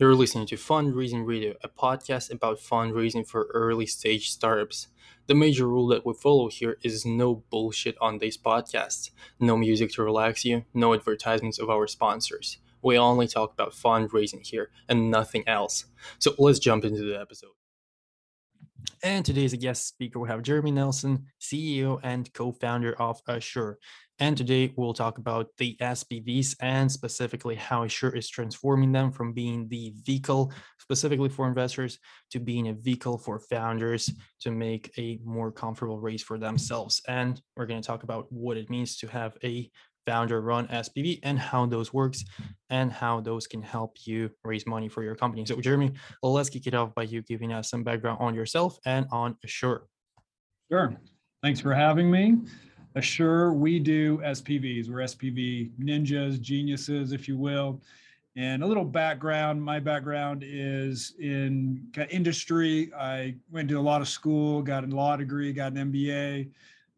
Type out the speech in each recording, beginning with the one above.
You're listening to Fundraising Radio, a podcast about fundraising for early stage startups. The major rule that we follow here is no bullshit on these podcasts, no music to relax you, no advertisements of our sponsors. We only talk about fundraising here and nothing else. So let's jump into the episode. And today's guest speaker, we have Jeremy Nelson, CEO and co founder of Assure. And today we'll talk about the SPVs and specifically how Assure is transforming them from being the vehicle specifically for investors to being a vehicle for founders to make a more comfortable race for themselves. And we're going to talk about what it means to have a founder run SPV and how those works and how those can help you raise money for your company. So Jeremy, let's kick it off by you giving us some background on yourself and on Assure. Sure. Thanks for having me. Assure, we do SPVs. We're SPV ninjas, geniuses, if you will. And a little background my background is in industry. I went to a lot of school, got a law degree, got an MBA,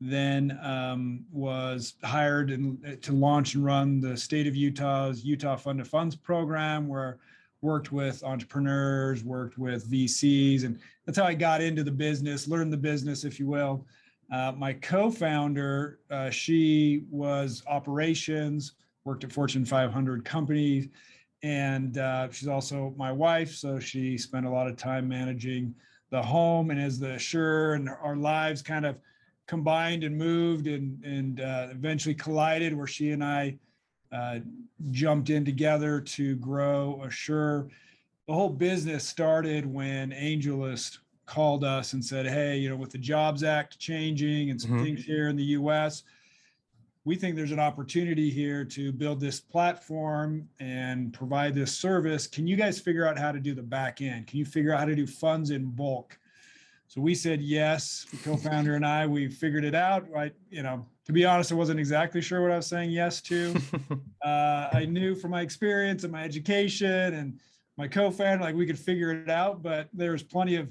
then um, was hired in, to launch and run the state of Utah's Utah Fund of Funds program, where worked with entrepreneurs, worked with VCs, and that's how I got into the business, learned the business, if you will. Uh, my co-founder, uh, she was operations, worked at Fortune 500 companies, and uh, she's also my wife. So she spent a lot of time managing the home. And as the Assure and our lives kind of combined and moved and and uh, eventually collided, where she and I uh, jumped in together to grow Assure. The whole business started when AngelList called us and said, "Hey, you know, with the Jobs Act changing and some mm-hmm. things here in the U.S." We think there's an opportunity here to build this platform and provide this service. Can you guys figure out how to do the back end? Can you figure out how to do funds in bulk? So we said yes. The co-founder and I, we figured it out. Right, you know, to be honest, I wasn't exactly sure what I was saying yes to. uh, I knew from my experience and my education and my co-founder, like we could figure it out. But there's plenty of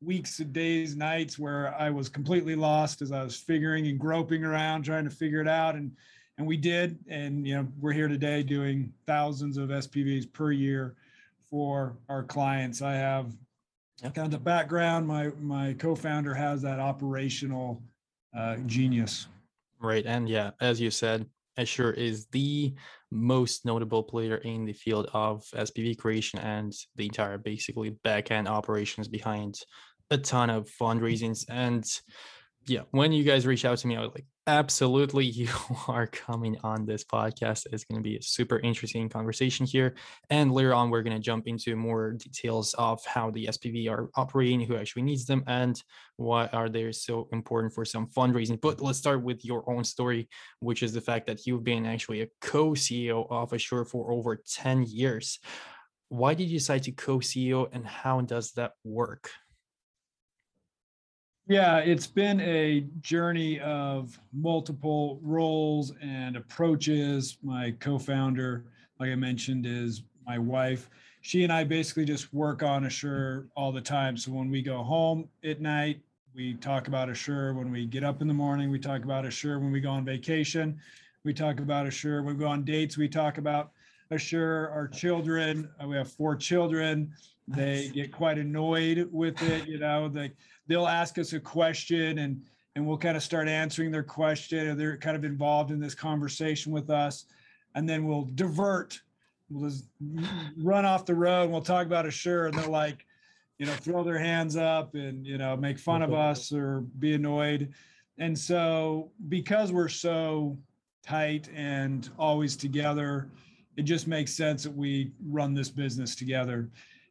weeks days, nights where I was completely lost as I was figuring and groping around trying to figure it out. And and we did. And you know, we're here today doing thousands of SPVs per year for our clients. I have yep. kind of the background. My my co-founder has that operational uh, genius. Right. And yeah, as you said, Assure is the most notable player in the field of SPV creation and the entire basically backend operations behind a ton of fundraisings and yeah when you guys reach out to me i was like absolutely you are coming on this podcast. It's going to be a super interesting conversation here. And later on we're going to jump into more details of how the spv are operating who actually needs them and why are they so important for some fundraising. But let's start with your own story which is the fact that you've been actually a co-ceo of assure for over 10 years. Why did you decide to co-ceo and how does that work yeah, it's been a journey of multiple roles and approaches. My co founder, like I mentioned, is my wife. She and I basically just work on Assure all the time. So when we go home at night, we talk about Assure. When we get up in the morning, we talk about Assure. When we go on vacation, we talk about Assure. When we go on dates, we talk about Assure. Our children, we have four children. They get quite annoyed with it. You know, they they'll ask us a question and and we'll kind of start answering their question or they're kind of involved in this conversation with us. And then we'll divert we'll just run off the road and we'll talk about Assure. And they're like you know throw their hands up and you know make fun of us or be annoyed. And so because we're so tight and always together it just makes sense that we run this business together.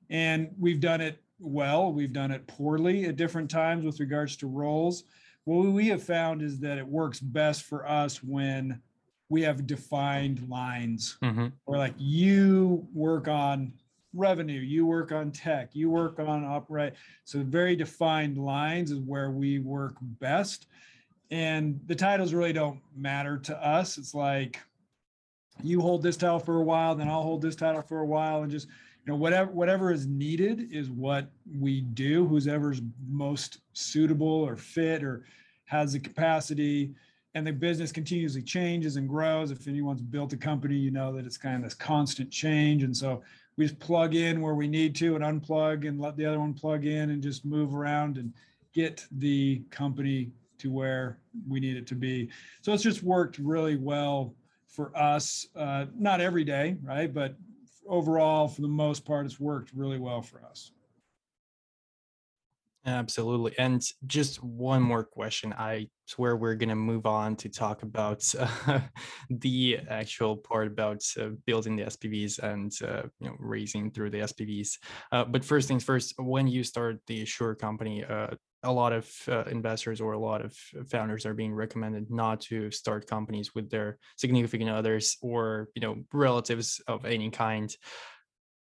And we've done it well. We've done it poorly at different times with regards to roles. What we have found is that it works best for us when we have defined lines mm-hmm. or like you work on revenue, you work on tech, you work on operate. So very defined lines is where we work best. And the titles really don't matter to us. It's like you hold this title for a while, then I'll hold this title for a while and just you know whatever whatever is needed is what we do whoever's most suitable or fit or has the capacity and the business continuously changes and grows if anyone's built a company you know that it's kind of this constant change and so we just plug in where we need to and unplug and let the other one plug in and just move around and get the company to where we need it to be. So it's just worked really well for us. Uh, not every day, right? But overall, for the most part, it's worked really well for us. Absolutely. And just one more question. I swear we're going to move on to talk about uh, the actual part about uh, building the SPVs and uh, you know raising through the SPVs. Uh, but first things first, when you start the Assure company, uh, a lot of uh, investors or a lot of founders are being recommended not to start companies with their significant others or you know relatives of any kind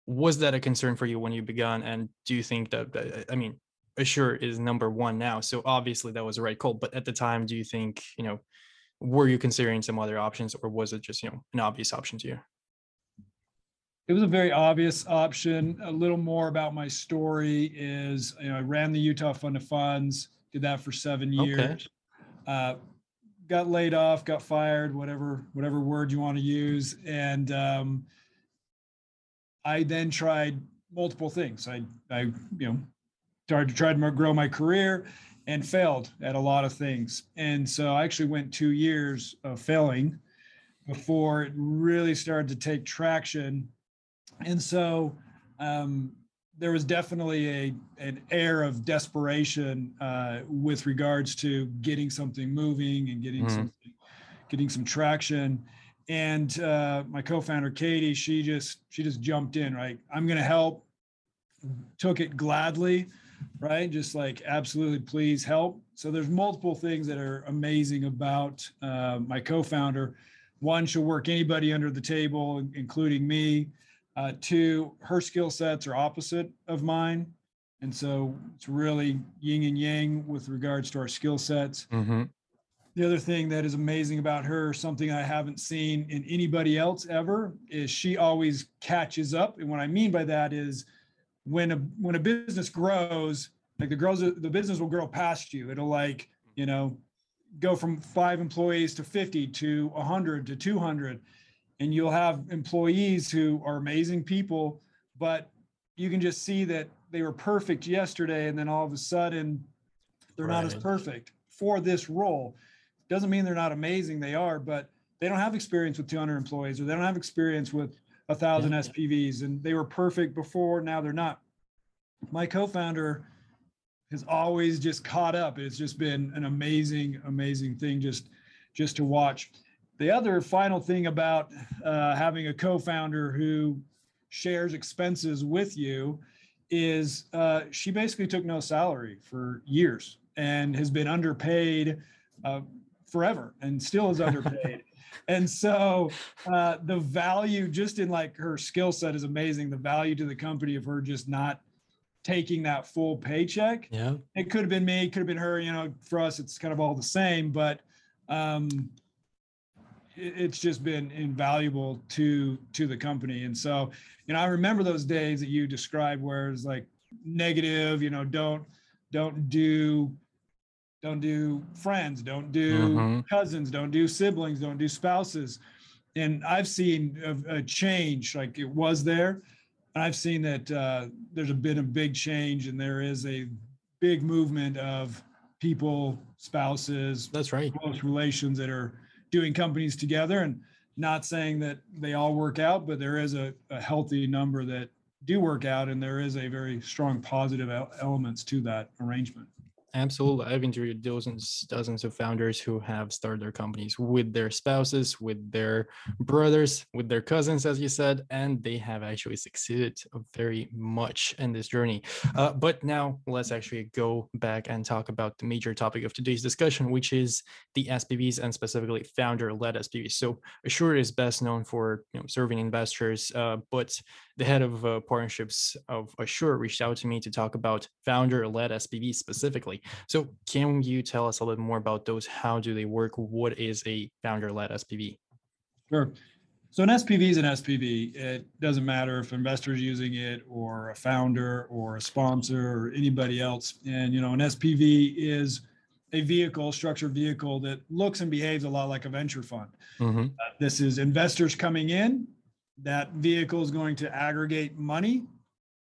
was that a concern for you when you began and do you think that, that i mean Assure is number one now. So obviously that was the right call. But at the time, do you think, you know, were you considering some other options or was it just, you know, an obvious option to you? It was a very obvious option. A little more about my story is, you know, I ran the Utah Fund of Funds, did that for seven years. Okay. Uh, got laid off, got fired, whatever, whatever word you want to use. And um, I then tried multiple things. I, I, you know, started to try to grow my career and failed at a lot of things. And so I actually went two years of failing before it really started to take traction. And so um, there was definitely a an air of desperation uh, with regards to getting something moving and getting mm-hmm. something, getting some traction. And uh, my co-founder Katie, she just she just jumped in. Right, I'm going to help. Took it gladly right? Just like absolutely please help. So there's multiple things that are amazing about uh, my co-founder. One, she'll work anybody under the table, including me. Uh, two, her skill sets are opposite of mine. And so it's really yin and yang with regards to our skill sets. Mm-hmm. The other thing that is amazing about her, something I haven't seen in anybody else ever, is she always catches up. And what I mean by that is when a when a business grows, like the grows the business will grow past you. It'll like, you know, go from five employees to 50 to 100 to 200 and you'll have employees who are amazing people but you can just see that they were perfect yesterday and then all of a sudden they're right. not as perfect for this role doesn't mean they're not amazing they are but they don't have experience with 200 employees or they don't have experience with a thousand yeah. SPVs and they were perfect before. Now they're not. My co-founder has always just caught up. It's just been an amazing, amazing thing just just to watch. The other final thing about uh, having a co-founder who shares expenses with you is uh, she basically took no salary for years and has been underpaid uh, forever and still is underpaid and so uh, the value just in like her skill set is amazing. The value to the company of her just not taking that full paycheck. Yeah. It could have been me, could have been her, you know, for us, it's kind of all the same, but um, it's just been invaluable to, to the company. And so, you know, I remember those days that you described where it's like negative, you know, don't, don't do don't do friends, don't do mm-hmm. cousins, don't do siblings, don't do spouses. And I've seen a, a, change, like it was there. And I've seen that uh, there's a bit of big change, and there is a big movement of people, spouses, that's right, close relations that are doing companies together. And not saying that they all work out, but there is a, a healthy number that do work out, and there is a very strong positive elements to that arrangement. Absolutely. I've interviewed dozens, dozens of founders who have started their companies with their spouses, with their brothers, with their cousins, as you said, and they have actually succeeded very much in this journey. Uh, but now let's actually go back and talk about the major topic of today's discussion, which is the SPVs and specifically founder-led SPVs. So Assure is best known for you know, serving investors, uh, but the head of uh, partnerships of Assure reached out to me to talk about founder-led SPVs specifically. So can you tell us a little more about those? How do they work? What is a founder-led SPV? Sure. So an SPV is an SPV. It doesn't matter if investors using it or a founder or a sponsor or anybody else. And you know, an SPV is a vehicle, structured vehicle that looks and behaves a lot like a venture fund. Mm-hmm. Uh, this is investors coming in That vehicle is going to aggregate money.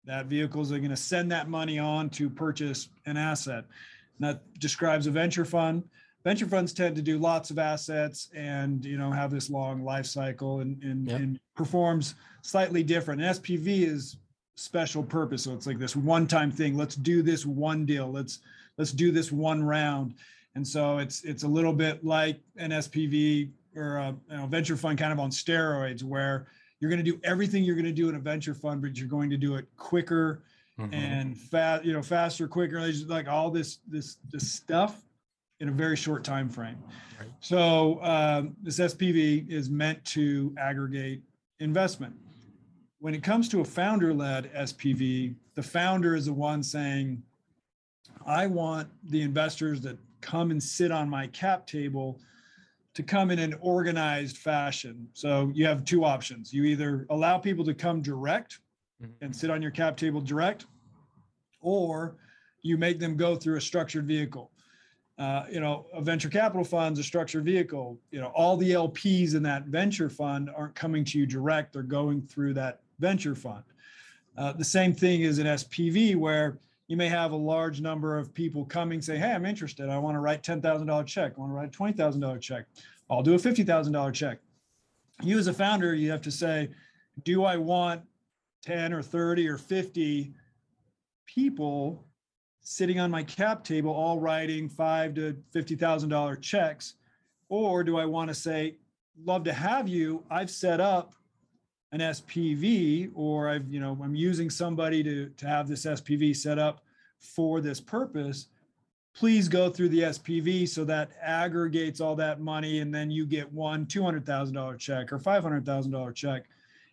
That vehicles are going to send that money on to purchase an asset. And that describes a venture fund. Venture funds tend to do lots of assets and you know have this long life cycle and, and, Yep. and performs slightly different. An SPV is special purpose. So it's like this one-time thing. Let's do this one deal. Let's let's do this one round. And so it's it's a little bit like an SPV or a you know, venture fund kind of on steroids where you're going to do everything you're going to do in a venture fund, but you're going to do it quicker Mhm. and fast, you know, faster, quicker, like all this this this stuff in a very short time frame. Right. So um, this SPV is meant to aggregate investment. When it comes to a founder-led SPV, the founder is the one saying, "I want the investors that come and sit on my cap table." To come in an organized fashion. So you have two options. You either allow people to come direct Mhm. and sit on your cap table direct, or you make them go through a structured vehicle. Uh, you know, a venture capital fund's a structured vehicle. You know, all the LPs in that venture fund aren't coming to you direct; they're going through that venture fund. Uh, the same thing is an SPV where you may have a large number of people coming say, Hey, I'm interested. I want to write $10,000 check. I want to write a $20,000 check. I'll do a $50,000 check. You as a founder, you have to say, do I want 10 or 30 or 50 people sitting on my cap table, all writing five to $50,000 checks? Or do I want to say, love to have you. I've set up an SPV or I've, you know, I'm using somebody to, to have this SPV set up for this purpose. Please go through the SPV so that aggregates all that money and then you get one $200,000 check or $500,000 check.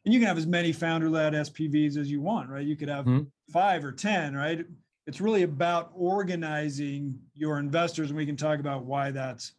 And you can have as many founder led SPVs as you want, right? You could have Mhm. five or 10, right? It's really about organizing your investors. And we can talk about why that's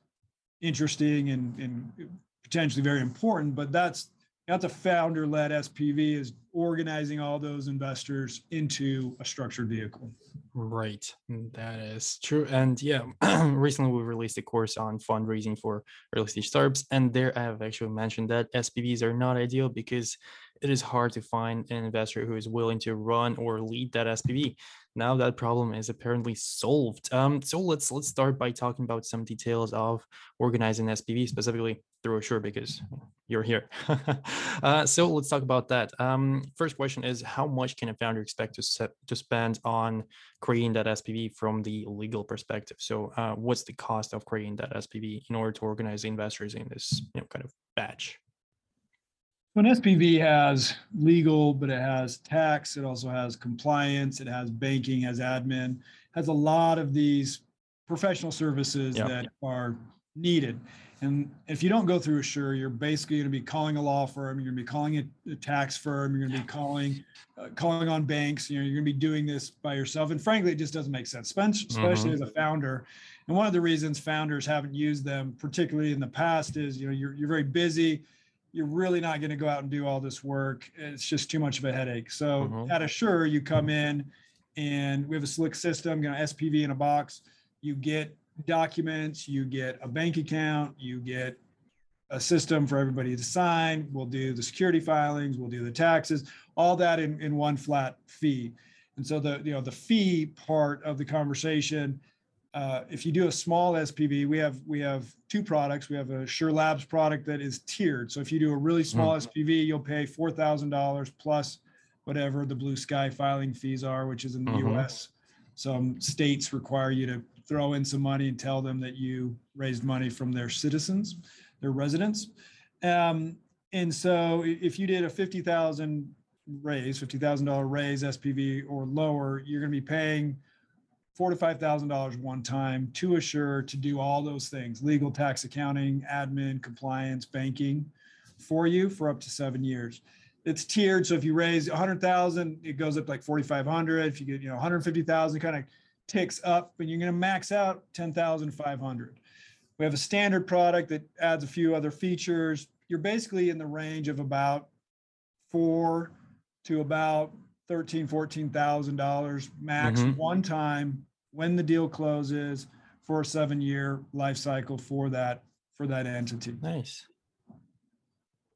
interesting and, and potentially very important, but that's that's a founder-led SPV is organizing all those investors into a structured vehicle. Right, mm, that is true. And yeah, recently we released a course on fundraising for early stage startups, and there I have actually mentioned that SPVs are not ideal because it is hard to find an investor who is willing to run or lead that SPV. Now that problem is apparently solved. Um, so let's let's start by talking about some details of organizing SPV specifically through Assure because you're here. uh, so let's talk about that. Um, first question is how much can a founder expect to set to spend on creating that SPV from the legal perspective? So uh, what's the cost of creating that SPV in order to organize investors in this you know kind of batch? So an SPV has legal, but it has tax. It also has compliance. It has banking, has admin, has a lot of these professional services Yep. that are needed. And if you don't go through Assure, you're basically going to be calling a law firm. You're going to be calling a, a tax firm. You're going to be calling, uh, calling on banks. You know, you're going to be doing this by yourself. And frankly, it just doesn't make sense, spen- especially as a founder. And one of the reasons founders haven't used them, particularly in the past, is you know you're you're very busy you're really not going to go out and do all this work. It's just too much of a headache. So Mhm. at Assure, you come in and we have a slick system, you know, SPV in a box. You get documents, you get a bank account, you get a system for everybody to sign. We'll do the security filings, we'll do the taxes, all that in, in one flat fee. And so the, you know, the fee part of the conversation uh, if you do a small SPV, we have we have two products. We have a Sure Labs product that is tiered. So if you do a really small SPV, you'll pay four thousand dollars plus whatever the Blue Sky filing fees are, which is in the Mhm. U.S. Some states require you to throw in some money and tell them that you raised money from their citizens, their residents. Um, and so if you did a fifty thousand raise, fifty thousand dollar raise SPV or lower, you're going to be paying four to five thousand dollars one time to assure to do all those things legal tax accounting admin compliance banking for you for up to seven years. It's tiered. So if you raise a hundred thousand it goes up like 4500 if you get you know 150000 kind of ticks up and you're going to max out 10500 we have a standard product that adds a few other features you're basically in the range of about four to about thirteen, fourteen thousand dollars max Mhm. one time when the deal closes for a seven-year life cycle for that for that entity. Nice.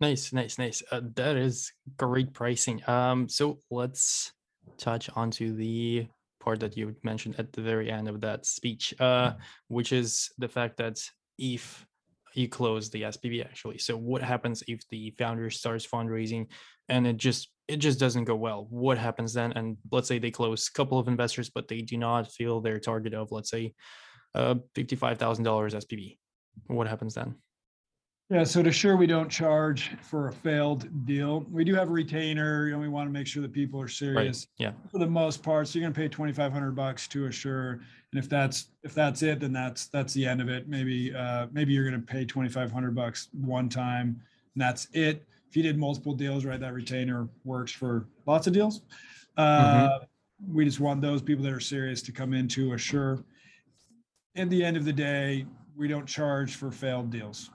Nice, nice, nice. Uh, that is great pricing. Um, so let's touch onto the part that you mentioned at the very end of that speech, uh, which is the fact that if you close the SPV actually, so what happens if the founder starts fundraising and it just it just doesn't go well? What happens then? And let's say they close a couple of investors, but they do not feel their target of let's say uh, fifty-five thousand dollars SPV. What happens then? Yeah, so to sure we don't charge for a failed deal. We do have a retainer, you know, we want to make sure that people are serious. Right. Yeah. For the most part, so you're going to pay 2500 bucks to assure and if that's if that's it then that's that's the end of it. Maybe uh maybe you're going to pay 2500 bucks one time and that's it. If you did multiple deals, right, that retainer works for lots of deals. Uh mm-hmm. we just want those people that are serious to come into assure. At the end of the day, we don't charge for failed deals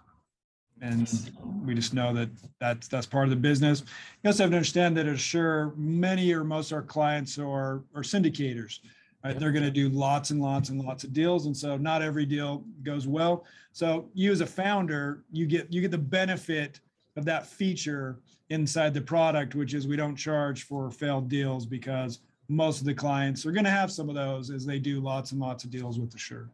and we just know that that's that's part of the business. You also have to understand that Assure many or most of our clients are are syndicators. Right? They're going to do lots and lots and lots of deals, and so not every deal goes well. So you as a founder, you get you get the benefit of that feature inside the product, which is we don't charge for failed deals because most of the clients are going to have some of those as they do lots and lots of deals with Assure.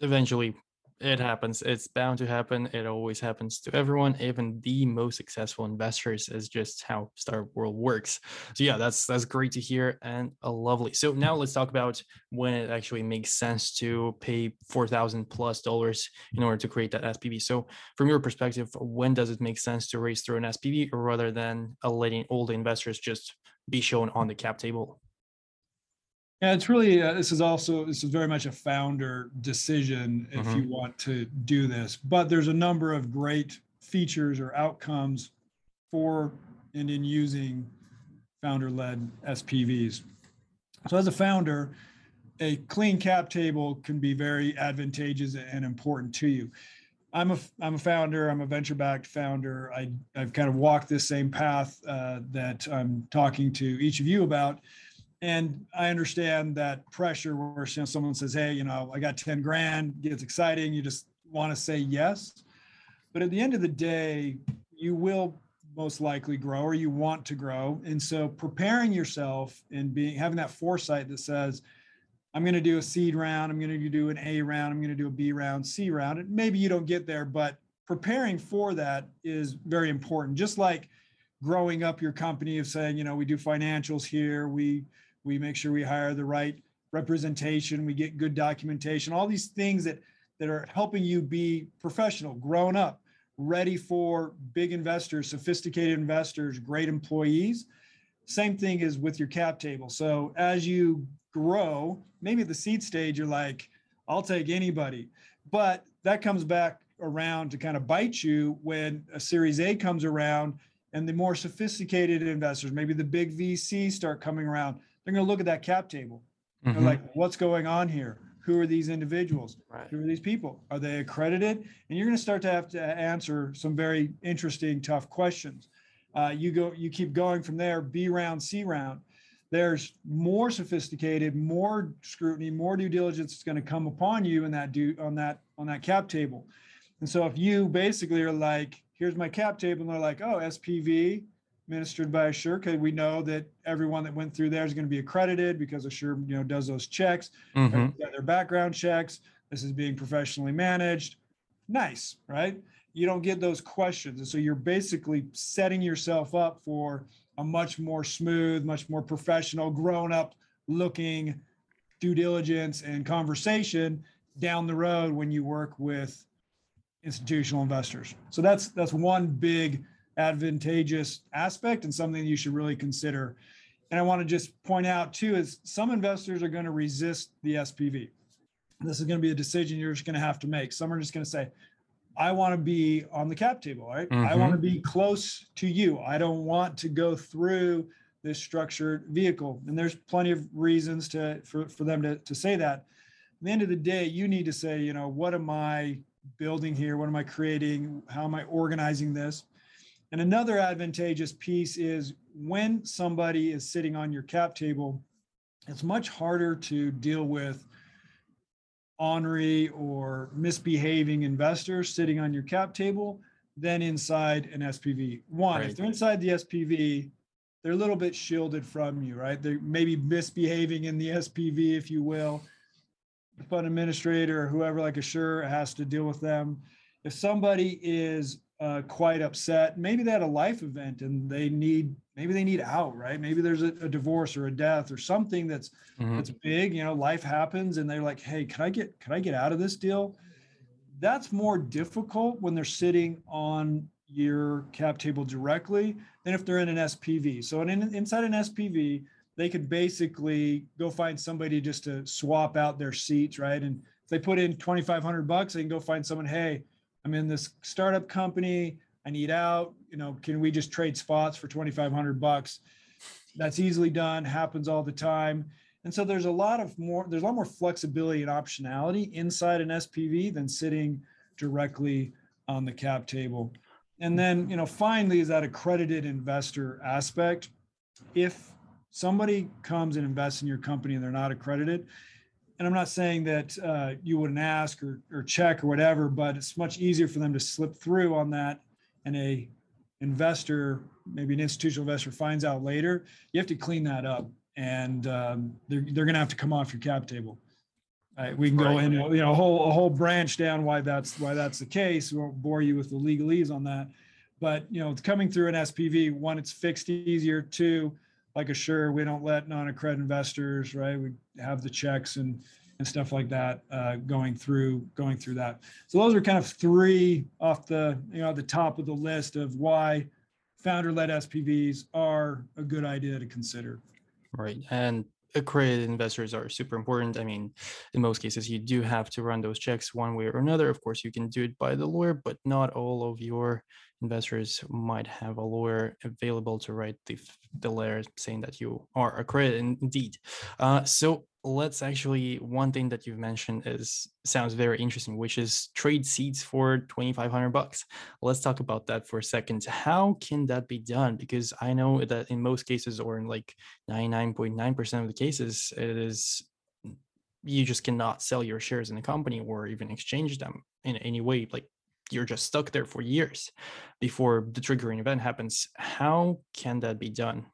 Eventually, it happens. It's bound to happen. It always happens to everyone, even the most successful investors. Is just how Startup World works. So yeah, that's that's great to hear and a lovely. So now let's talk about when it actually makes sense to pay four thousand plus dollars in order to create that SPV. So from your perspective, when does it make sense to raise through an SPV rather than uh, letting all the investors just be shown on the cap table? Yeah, it's really uh, this is also this is very much a founder decision if mm-hmm. you want to do this. But there's a number of great features or outcomes for and in using founder-led SPVs. So as a founder, a clean cap table can be very advantageous and important to you. I'm a I'm a founder. I'm a venture-backed founder. I I've kind of walked this same path uh, that I'm talking to each of you about and I understand that pressure where you know, someone says, "Hey, you know, I got ten grand," gets exciting. You just want to say yes, but at the end of the day, you will most likely grow or you want to grow, and so preparing yourself and being having that foresight that says, "I'm going to do a seed round. I'm going to do an A round. I'm going to do a B round, C round." And maybe you don't get there, but preparing for that is very important. Just like growing up your company of saying, you know, we do financials here, we we make sure we hire the right representation. We get good documentation. All these things that that are helping you be professional grown up ready for big investors sophisticated investors great employees. Same thing is with your cap table. So as you grow maybe at the seed stage you're like i'll take anybody. But that comes back around to kind of bite you when a series a comes around and the more sophisticated investors maybe the big vcs start coming around they're going to look at that cap table. Mm-hmm. They're like, what's going on here? Who are these individuals? Right. Who are these people? Are they accredited? And you're going to start to have to answer some very interesting, tough questions. Uh, you go, you keep going from there. B round, C round. There's more sophisticated, more scrutiny, more due diligence is going to come upon you in that due on that on that cap table. And so if you basically are like, here's my cap table, and they're like, oh, SPV, administered by Assure because we know that everyone that went through there is going to be accredited because Assure, you know, does those checks, mm-hmm. their background checks. This is being professionally managed. Nice, right? You don't get those questions. And so you're basically setting yourself up for a much more smooth, much more professional, grown up looking due diligence and conversation down the road when you work with institutional investors. So that's that's one big advantageous aspect and something you should really consider. And I want to just point out too is some investors are going to resist the SPV. This is going to be a decision you're just going to have to make. Some are just going to say, I want to be on the cap table, right? Mm-hmm. I want to be close to you. I don't want to go through this structured vehicle. And there's plenty of reasons to for, for them to, to say that. At the end of the day, you need to say, you know, what am I building here? What am I creating? How am I organizing this? And another advantageous piece is when somebody is sitting on your cap table, it's much harder to deal with ornery or misbehaving investors sitting on your cap table than inside an SPV. One, right. if they're inside the SPV, they're a little bit shielded from you, right? They're maybe misbehaving in the SPV, if you will. The fund administrator or whoever, like Assure, has to deal with them. If somebody is uh, quite upset, maybe they had a life event and they need maybe they need out, right? Maybe there's a, a divorce or a death or something that's mm-hmm. that's big. You know, life happens, and they're like, "Hey, can I get can I get out of this deal?" That's more difficult when they're sitting on your cap table directly than if they're in an SPV. So in, inside an SPV, they could basically go find somebody just to swap out their seats, right? And if they put in 2,500 bucks, they can go find someone, hey, I'm in this startup company. I need out. You know, can we just trade spots for 2,500 bucks? That's easily done, happens all the time. And so there's a lot of more, there's a lot more flexibility and optionality inside an SPV than sitting directly on the cap table. And then, you know, finally, is that accredited investor aspect. If somebody comes and invests in your company and they're not accredited, and I'm not saying that uh, you wouldn't ask or, or check or whatever, but it's much easier for them to slip through on that. And a investor, maybe an institutional investor, finds out later. You have to clean that up, and um, they're they're going to have to come off your cap table. Right, we can go in, you know, a whole a whole branch down why that's why that's the case. We won't bore you with the legalese on that, but you know, it's coming through an SPV, one, it's fixed easier. Two, like Assure, we don't let non-accredited investors, right? We have the checks and and stuff like that uh, going through going through that. So those are kind of three off the you know the top of the list of why founder-led SPVs are a good idea to consider. Right, and accredited investors are super important. I mean, in most cases, you do have to run those checks one way or another. Of course, you can do it by the lawyer, but not all of your investors might have a lawyer available to write the, the letter saying that you are accredited indeed. Uh, so let's actually one thing that you've mentioned is sounds very interesting which is trade seats for 2500 bucks. Let's talk about that for a second. How can that be done? Because i know that in most cases or in like 99.9% of the cases it is you just cannot sell your shares in the company or even exchange them in any way like you're just stuck there for years before the triggering event happens. How can that be done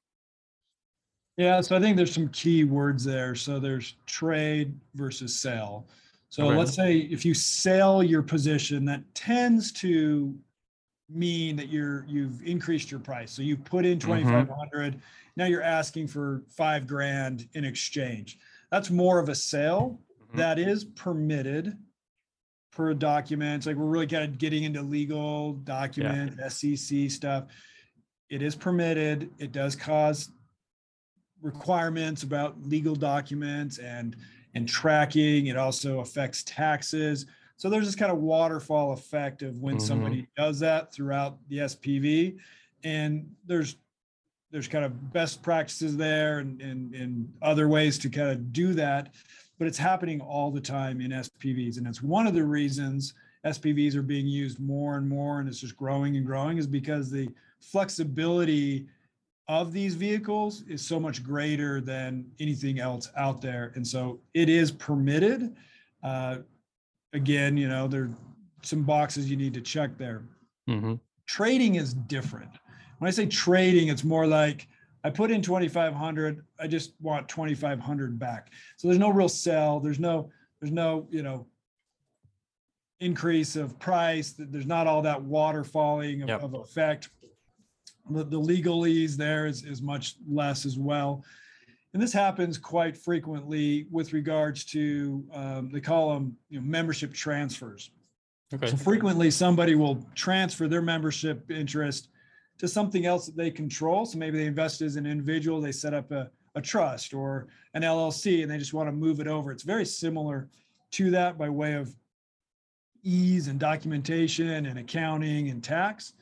yeah, so I think there's some key words there. So there's trade versus sell. So okay. let's say if you sell your position, that tends to mean that you're you've increased your price. So you put in 2500, mm-hmm. now you're asking for 5 grand in exchange. That's more of a sale mm-hmm. that is permitted per documents. Like we're really kind of getting into legal document, yeah. SEC stuff. It is permitted. It does cause requirements about legal documents and and tracking. It also affects taxes. So there's this kind of waterfall effect of when mm-hmm. somebody does that throughout the SPV, and there's there's kind of best practices there and, and, and other ways to kind of do that, but it's happening all the time in SPVs, and it's one of the reasons SPVs are being used more and more, and it's just growing and growing, is because the flexibility of these vehicles is so much greater than anything else out there. And so it is permitted. Uh, again, you know, there are some boxes you need to check there. Mm-hmm. Trading is different. When I say trading, it's more like I put in 2,500, I just want 2,500 back. So there's no real sell. There's no, there's no, you know, increase of price. There's not all that waterfalling of, yep. of effect the, the legalese there is, is much less as well. And this happens quite frequently with regards to, um, they call them you know, membership transfers. Okay. So frequently somebody will transfer their membership interest to something else that they control. So maybe they invest as an individual, they set up a, a trust or an LLC and they just want to move it over. It's very similar to that by way of ease and documentation and accounting and tax.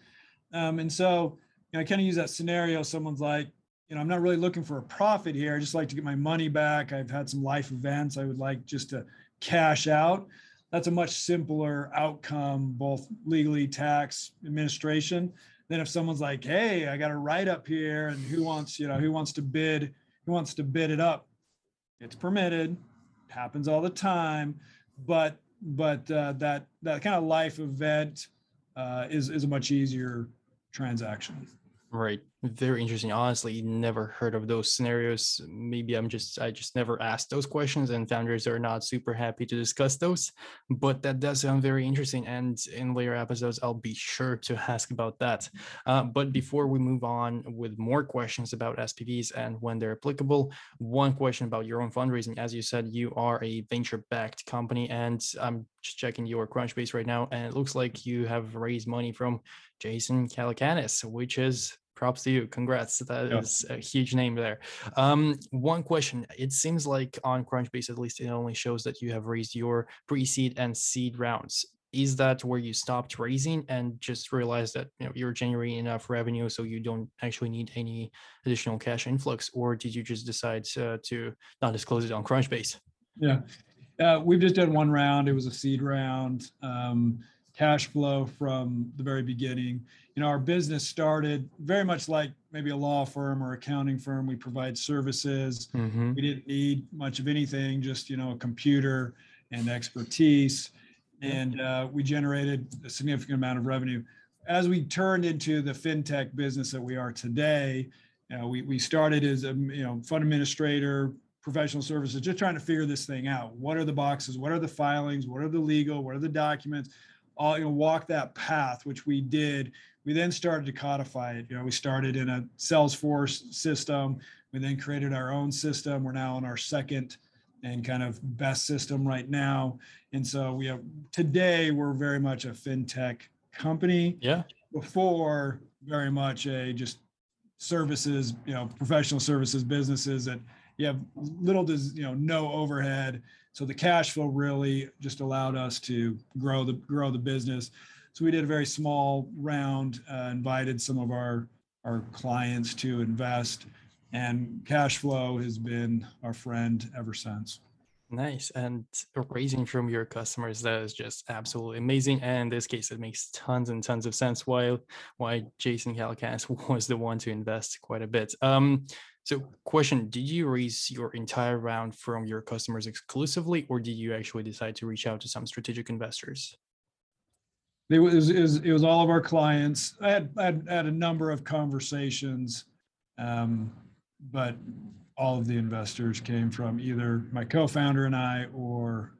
Um, and so know, I kind of use that scenario. Someone's like, you know, I'm not really looking for a profit here. I just like to get my money back. I've had some life events. I would like just to cash out. That's a much simpler outcome, both legally, tax, administration, than if someone's like, hey, I got a write up here, and who wants, you know, who wants to bid, who wants to bid it up? It's permitted, happens all the time, but but uh, that that kind of life event uh, is is a much easier transaction. Right. Very interesting. Honestly, never heard of those scenarios. Maybe I'm just I just never asked those questions and founders are not super happy to discuss those. But that does sound very interesting. And in later episodes, I'll be sure to ask about that. Uh, but before we move on with more questions about SPVs and when they're applicable, one question about your own fundraising. As you said, you are a venture-backed company, and I'm just checking your Crunchbase right now, and it looks like you have raised money from Jason Calacanis, which is props to you. Congrats. That yeah. is a huge name there. Um, one question. It seems like on Crunchbase, at least, it only shows that you have raised your pre-seed and seed rounds. Is that where you stopped raising and just realized that you know you're generating enough revenue so you don't actually need any additional cash influx, or did you just decide uh, to not disclose it on Crunchbase? Yeah, uh, we've just done one round. It was a seed round. Um, cash flow from the very beginning. You know, our business started very much like maybe a law firm or accounting firm. We provide services. Mm-hmm. We didn't need much of anything, just you know, a computer and expertise, and uh, we generated a significant amount of revenue. As we turned into the fintech business that we are today, we we started as a you know fund administrator, professional services, just trying to figure this thing out. What are the boxes? What are the filings? What are the legal? What are the documents? all you know walk that path which we did we then started to codify it. You know we started in a salesforce system. We then created our own system. We're now on our second and kind of best system right now. And so we have today we're very much a fintech company. Yeah. Before very much a just services you know professional services businesses that you have little to you know no overhead. So the cash flow really just allowed us to grow the grow the business. So we did a very small round, uh, invited some of our our clients to invest, and cash flow has been our friend ever since. Nice. And raising from your customers, that is just absolutely amazing. And in this case, it makes tons and tons of sense why why Jason Calacanis was the one to invest quite a bit. Um, so, question: Did you raise your entire round from your customers exclusively, or did you actually decide to reach out to some strategic investors? It was it was, it was all of our clients. I had, I had, had a number of conversations, um, but all of the investors came from either my co-founder and I or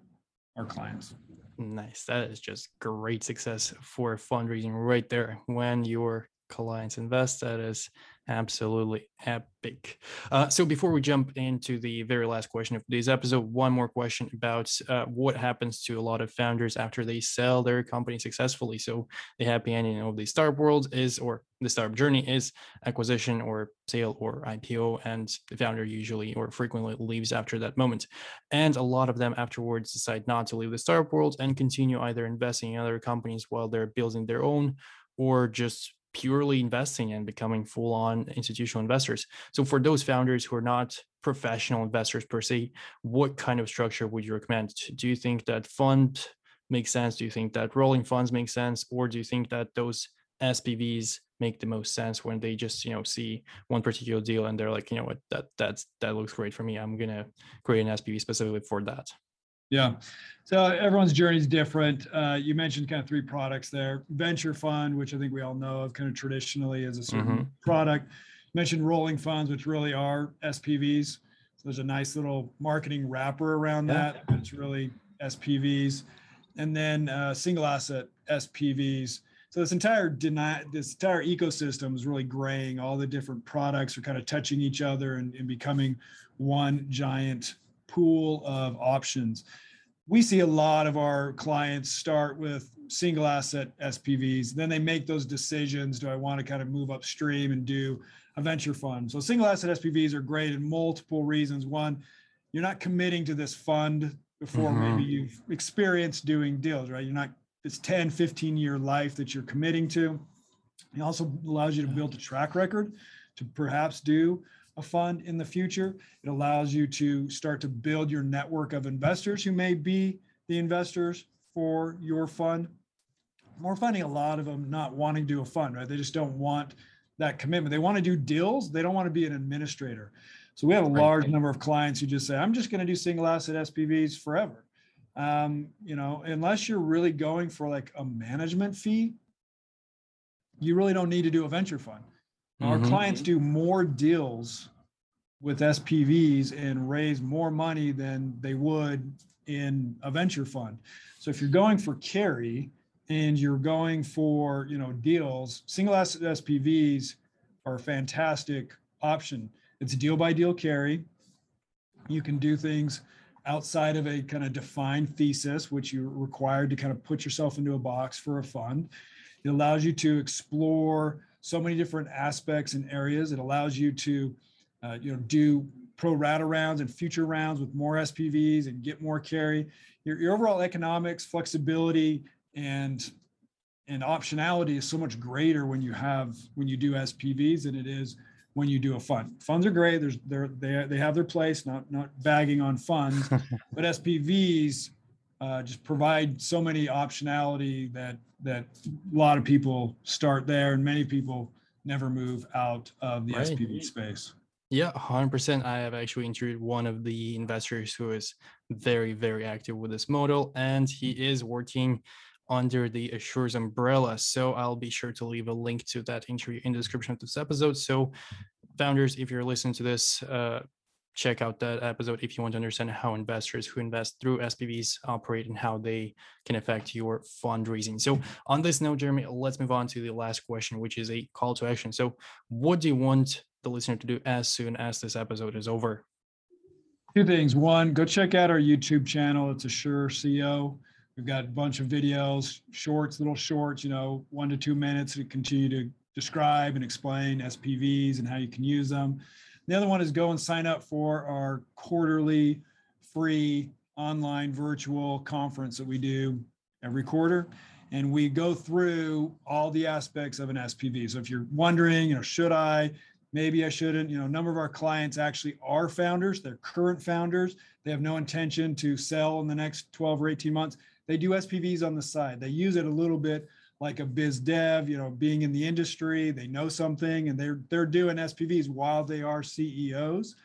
our clients. Nice. That is just great success for fundraising right there. When your clients invest, that is absolutely epic. Uh, so before we jump into the very last question of today's episode, one more question about uh, what happens to a lot of founders after they sell their company successfully. So the happy ending of the startup world is, or the startup journey is acquisition or sale or IPO, and the founder usually or frequently leaves after that moment. And a lot of them afterwards decide not to leave the startup world and continue either investing in other companies while they're building their own or just purely investing and becoming full on institutional investors. So, for those founders who are not professional investors per se, what kind of structure would you recommend? Do you think that fund makes sense? Do you think that rolling funds make sense? Or do you think that those SPVs make the most sense when they just you know see one particular deal and they're like you know what that that's that looks great for me i'm gonna create an spv specifically for that yeah. So everyone's journey is different. Uh, you mentioned kind of three products there. Venture fund, which I think we all know of kind of traditionally as a certain mm-hmm. product. You mentioned rolling funds, which really are SPVs. So there's a nice little marketing wrapper around yeah. that. It's really SPVs. And then uh, single asset SPVs. So this entire deny, this entire ecosystem is really graying. All the different products are kind of touching each other and, and becoming one giant pool of options. We see a lot of our clients start with single asset SPVs. Then they make those decisions. Do I want to kind of move upstream and do a venture fund? So single asset SPVs are great in multiple reasons. One, you're not committing to this fund before mm-hmm. maybe you've experienced doing deals, right? You're not, it's 10, 15 year life that you're committing to. It also allows you to build a track record to perhaps do a fund in the future. It allows you to start to build your network of investors who may be the investors for your fund. We're finding a lot of them not wanting to do a fund, right? They just don't want that commitment. They want to do deals. They don't want to be an administrator. So we have a large number of clients who just say, I'm just going to do single asset SPVs forever. Um, you know, unless you're really going for like a management fee, you really don't need to do a venture fund. Our Mhm. clients do more deals with SPVs and raise more money than they would in a venture fund. So if you're going for carry and you're going for, you know, deals, single asset SPVs are a fantastic option. It's deal by deal carry. You can do things outside of a kind of defined thesis, which you're required to kind of put yourself into a box for a fund. It allows you to explore so many different aspects and areas. It allows you to, uh, you know, do pro rata rounds and future rounds with more SPVs and get more carry. Your, your overall economics, flexibility, and and optionality is so much greater when you have when you do SPVs than it is when you do a fund. Funds are great. There's they're, they they have their place. Not not bagging on funds, but SPVs uh, just provide so many optionality that that a lot of people start there, and many people never move out of the Right. SPV space. Yeah, 100%. I have actually interviewed one of the investors who is very, very active with this model, and he is working under the Assure's umbrella. So I'll be sure to leave a link to that interview in the description of this episode. So, founders, if you're listening to this, uh, check out that episode if you want to understand how investors who invest through SPVs operate and how they can affect your fundraising. So, on this note, Jeremy, let's move on to the last question, which is a call to action. So, what do you want the listener to do as soon as this episode is over? Two things. One, go check out our YouTube channel. It's Assure CO. We've got a bunch of videos, shorts, little shorts, you know, one to two minutes to continue to describe and explain SPVs and how you can use them. The other one is go and sign up for our quarterly free online virtual conference that we do every quarter. And we go through all the aspects of an SPV. So if you're wondering, you know, should I, maybe I shouldn't, you know, a number of our clients actually are founders, they're current founders. They have no intention to sell in the next 12 or 18 months. They do SPVs on the side. They use it a little bit like a biz dev, you know, being in the industry, they know something and they're they're doing SPVs while they are CEOs.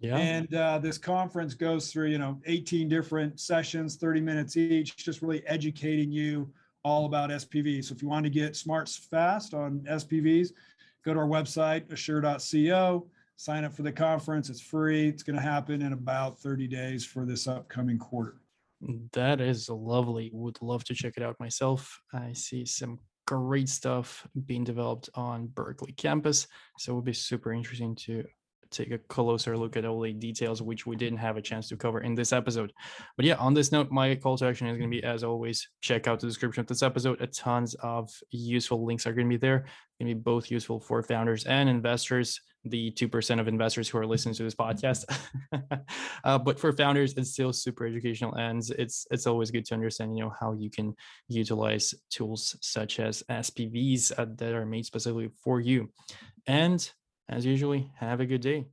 Yeah. And uh, this conference goes through, you know, 18 different sessions, 30 minutes each, just really educating you all about SPVs. So if you want to get smarts fast on SPVs, go to our website, assure.co, sign up for the conference. It's free. It's going to happen in about 30 days for this upcoming quarter. That is lovely. Would love to check it out myself. I see some great stuff being developed on Berkeley campus. So it would be super interesting to take a closer look at all the details, which we didn't have a chance to cover in this episode. But yeah, on this note, my call to action is going to be, as always, check out the description of this episode. A tons of useful links are going to be there. Going to be both useful for founders and investors. The two percent of investors who are listening to this podcast, uh, but for founders, it's still super educational, and it's it's always good to understand, you know, how you can utilize tools such as SPVs uh, that are made specifically for you. And as usually, have a good day.